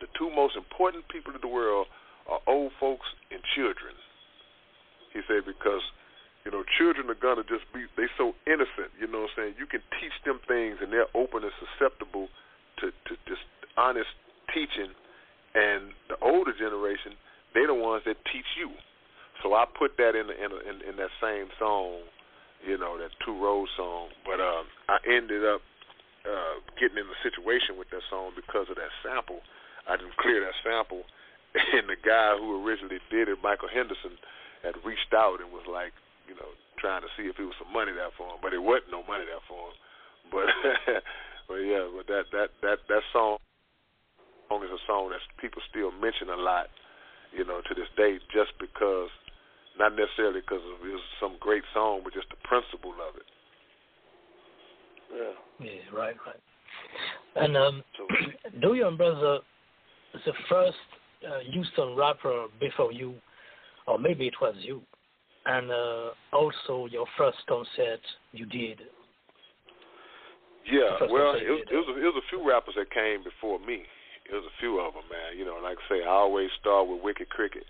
The two most important people in the world are old folks and children." He said because you know children are gonna just be they so innocent. You know what I'm saying? You can teach them things and they're open and susceptible to to just honest teaching and the older generation, they the ones that teach you. So I put that in in, in in that same song, you know, that two road song. But uh, I ended up uh, getting in a situation with that song because of that sample. I didn't clear that sample, and the guy who originally did it, Michael Henderson, had reached out and was like, you know, trying to see if it was some money there for him, but it wasn't no money there for him. But but yeah, but that that that that song song is a song that people still mention a lot, you know, to this day, just because, not necessarily because it was some great song, but just the principle of it. Yeah. Yeah, right, right. And um, do you remember the, the first uh, Houston rapper before you, or maybe it was you, and uh, also your first concert you did? Yeah, well, it was, it was a, it was a few rappers that came before me. It was a few of them, man. You know, like I say, I always start with Wicked Cricket.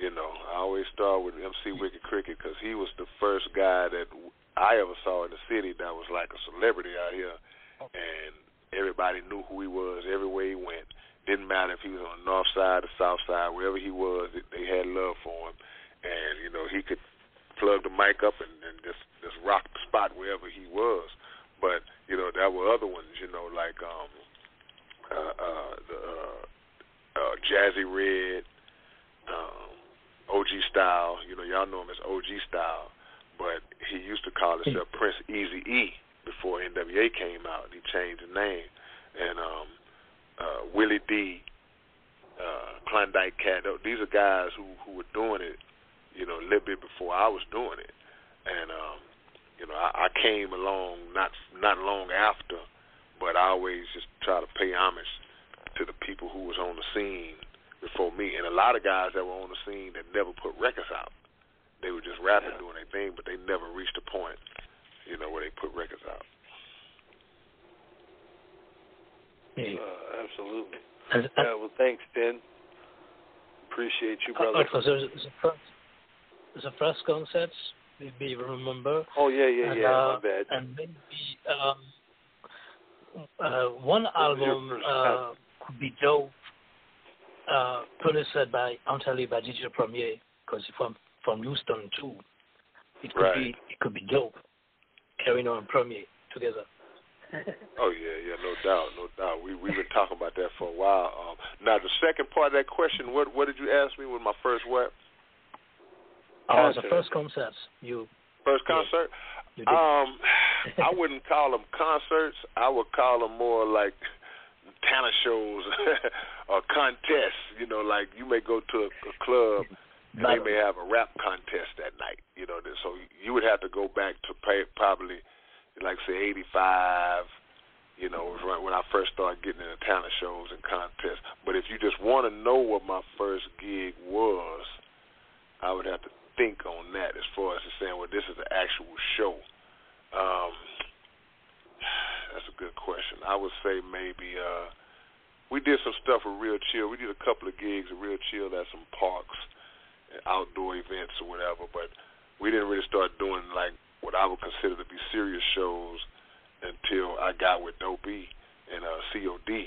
You know, I always start with MC Wicked Cricket because he was the first guy that I ever saw in the city that was like a celebrity out here, and everybody knew who he was everywhere he went. Didn't matter if he was on the north side, the south side, wherever he was, they had love for him, and you know he could plug the mic up and, and just just rock the spot wherever he was. But you know there were other ones, you know, like um, uh, uh, the uh, uh, Jazzy Red, um, OG Style. You know, y'all know him as OG Style, but he used to call himself Prince Easy E before NWA came out. He changed the name, and um, uh, Willie D, uh, Klondike Kat. These are guys who who were doing it, you know, a little bit before I was doing it, and um, you know, I, I came along not not long after, but I always just try to pay homage to the people who was on the scene before me, and a lot of guys that were on the scene that never put records out. They were just rapping, doing their thing, but they never reached a point, you know, where they put records out. Uh, absolutely. And, and, yeah, well, thanks, Ben. Appreciate you, brother. Oh, it was the, the first, the first concerts, maybe you remember. Oh yeah, yeah, and, yeah. Uh, my bad. And maybe um, uh, one album uh, could be dope, uh, produced by entirely by DJ Premier, because from from Houston too. It could right. be it could be dope. Carrying on Premier together. oh yeah, yeah, no doubt, no doubt. We we've been talking about that for a while. Um, now the second part of that question, what what did you ask me? with my first what? Oh, the first concert you. First concert. You um, I wouldn't call them concerts. I would call them more like talent shows or contests. You know, like you may go to a, a club and they may have a rap contest that night. You know, so you would have to go back to pay probably like say eighty five. You know, was right when I first started getting into talent shows and contests. But if you just want to know what my first gig was, I would have to think on that as far as saying, well, this is an actual show. Um, that's a good question. I would say maybe uh, we did some stuff with Real Chill. We did a couple of gigs with Real Chill at some parks, and outdoor events or whatever. But we didn't really start doing like what I would consider to be serious shows until I got with Dope-E and uh, COD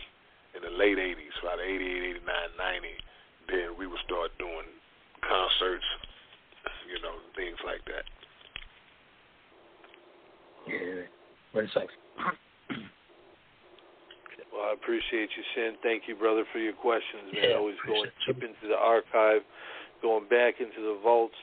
in the late 80s, about 88, 89, 90. Then we would start doing concerts, you know, things like that. Yeah, very nice. Well, I appreciate you, Sin. Thank you, brother, for your questions. Man, Yeah, always going deep into the archive, going back into the vaults.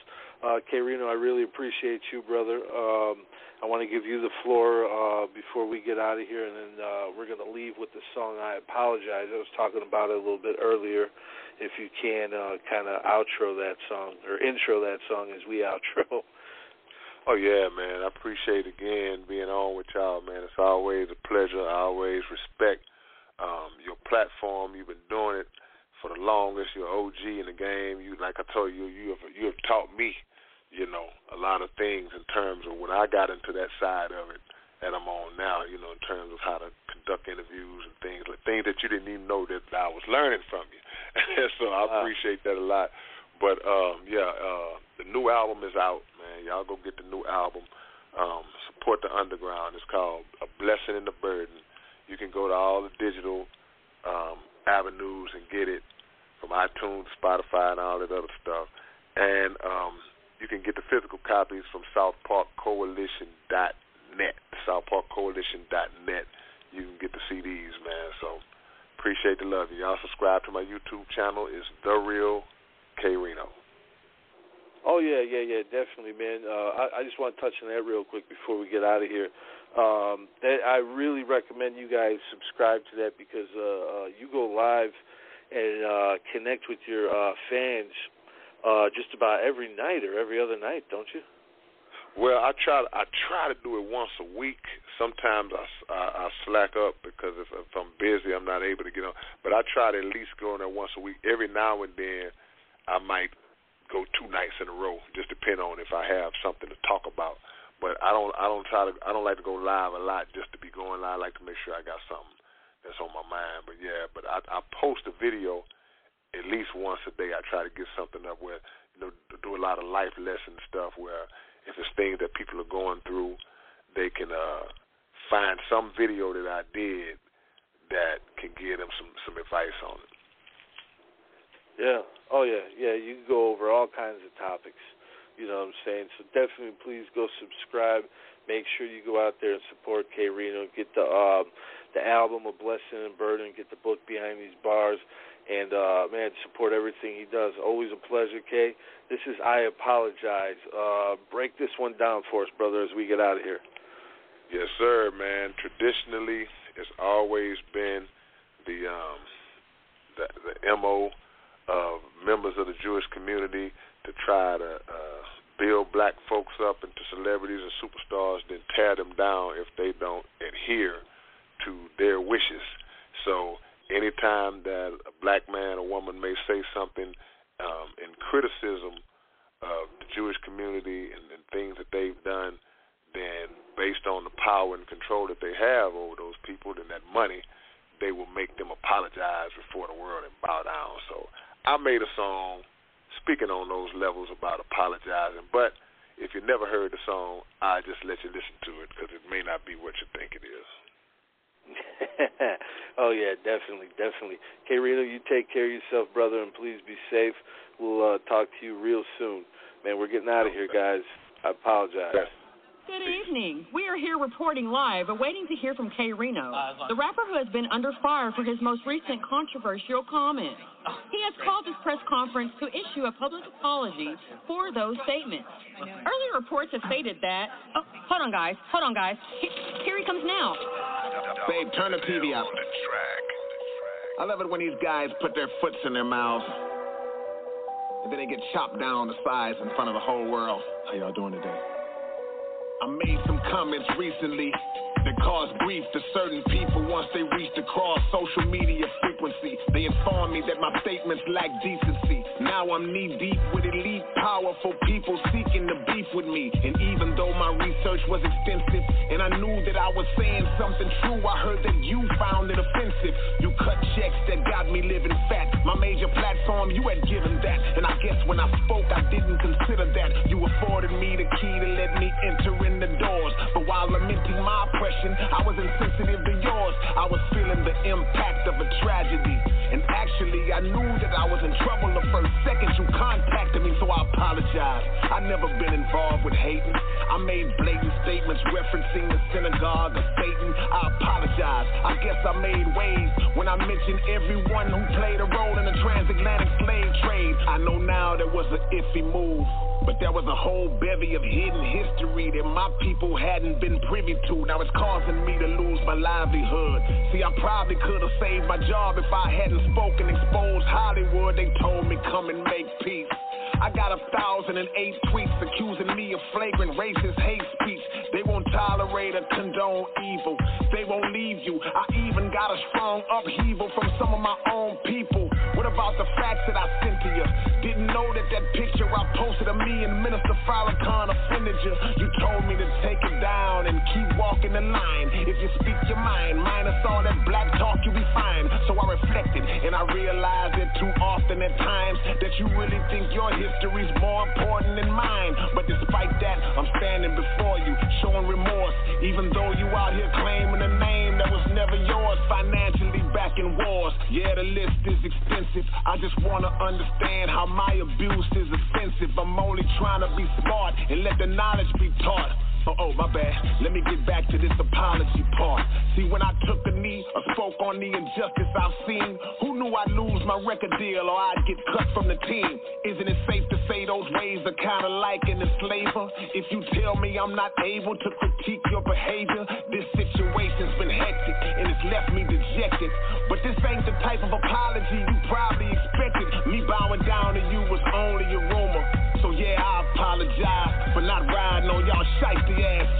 Uh, K-Rino, I really appreciate you, brother. Um, I want to give you the floor uh, before we get out of here, and then uh, we're going to leave with the song I Apologize. I was talking about it a little bit earlier. If you can uh, kind of outro that song, or intro that song as we outro. Oh yeah, man. I appreciate again being on with y'all, man. It's always a pleasure. I always respect um, your platform. You've been doing it for the longest. You're OG in the game. You, like I told you, you have you have taught me, you know, a lot of things in terms of when I got into that side of it that I'm on now. You know, in terms of how to conduct interviews and things like things that you didn't even know that I was learning from you. so I appreciate that a lot. But um, yeah, uh, the new album is out, man. Y'all go get the new album. Um, support the underground. It's called A Blessing in the Burden. You can go to all the digital um, avenues and get it from iTunes, Spotify, and all that other stuff. And um, you can get the physical copies from SouthParkCoalition.net. SouthParkCoalition.net. You can get the CDs, man. So appreciate the love. Y'all subscribe to my YouTube channel. It's The Real K-Rino. Oh yeah, yeah, yeah, definitely, man. Uh, I, I just want to touch on that real quick before we get out of here. Um, that I really recommend you guys subscribe to that because uh, uh, you go live and uh, connect with your uh, fans uh, just about every night or every other night, don't you? Well, I try. I try to do it once a week. Sometimes I, I, I slack up because if, if I'm busy, I'm not able to get on. But I try to at least go on there once a week. Every now and then, I might go two nights in a row. Just depend on if I have something to talk about. But I don't. I don't try to. I don't like to go live a lot just to be going live. I like to make sure I got something that's on my mind. But yeah, but I, I post a video at least once a day. I try to get something up where you know do a lot of life lesson stuff where if it's things that people are going through, they can uh, find some video that I did that can give them some some advice on it. Yeah. Oh yeah. Yeah. You can go over all kinds of topics. You know what I'm saying? So definitely, please go subscribe. Make sure you go out there and support K-Rino. Get the um, the album of Blessing and Burden. Get the book Behind These Bars. And uh, man, support everything he does. Always a pleasure, K. This is I apologize. Uh, break this one down for us, brother, as we get out of here. Yes, sir, man. Traditionally, it's always been the um, the, the mo of members of the Jewish community to try to uh, build black folks up into celebrities and superstars, then tear them down if they don't adhere to their wishes. So anytime that a black man or woman may say something um, in criticism of the Jewish community and, and things that they've done, then based on the power and control that they have over those people and that money, they will make them apologize before the world and bow down. So I made a song speaking on those levels about apologizing. But if you never heard the song, I just let you listen to it because it may not be what you think it is. oh yeah, definitely, definitely. K-Rino, you take care of yourself, brother, and please be safe. We'll uh, talk to you real soon. Man, we're getting out of here, guys. I apologize. Good evening. We are here reporting live, awaiting to hear from K-Rino, the rapper who has been under fire for his most recent controversial comments. He has called his press conference to issue a public apology for those statements. Earlier reports have stated that. Oh, hold on, guys. Hold on, guys. Here he comes now. Babe, turn the TV up. I love it when these guys put their foots in their mouths and then they get chopped down to size in front of the whole world. How y'all doing today? I made some comments recently that caused grief to certain people once they reached across social media frequency. They informed me that my statements lack decency. Now I'm knee deep with elite, powerful people seeking to beef with me. And even though my research was extensive and I knew that I was saying something true, I heard that you found it offensive. You cut checks that got me living fat. My major platform, you had given that. And I guess when I spoke, I didn't consider that. You afforded me the key to let me enter in the doors. But while lamenting my oppression, I was insensitive to yours. I was feeling the impact of a tragedy. And actually, I knew that I was in trouble the first second you contacted me, so I apologize. I never been involved with hating. I made blatant statements referencing the synagogue of Satan. I apologize. I guess I made waves when I mentioned everyone who played a role in the transatlantic slave trade. I know now there was an iffy move. But there was a whole bevy of hidden history that my people hadn't been privy to. Now it's causing me to lose my livelihood. See, I probably could have saved my job if I hadn't spoken, exposed Hollywood. They told me come and make peace. I got a thousand and eight tweets accusing me of flagrant racist hate speech. They won't tolerate or condone evil. They won't leave you. I even got a strong upheaval from some of my own people. What about the facts that I sent to you? That picture I posted of me and Minister Farrakhan offended you. You told me to take it down and keep walking the line. If you speak your mind, minus all that black talk, you'll be fine. So I reflected and I realized it too often at times that you really think your history's more important than mine. But despite that, I'm standing before you, showing remorse. Even though you out here claiming a name that was never yours, financially back in wars. Yeah, the list is extensive. I just wanna understand how my abuse is offensive. I'm only trying to be smart and let the knowledge be taught. Oh, oh, my bad. Let me get back to this apology part. See, when I took a knee or spoke on the injustice I've seen, who knew I'd lose my record deal or I'd get cut from the team? Isn't it safe to say those ways are kinda like an enslaver? If you tell me I'm not able to critique your behavior, this situation's been hectic and it's left me dejected. But this ain't the type of apology you probably expected. Me bowing down to you was only a. shiesty ass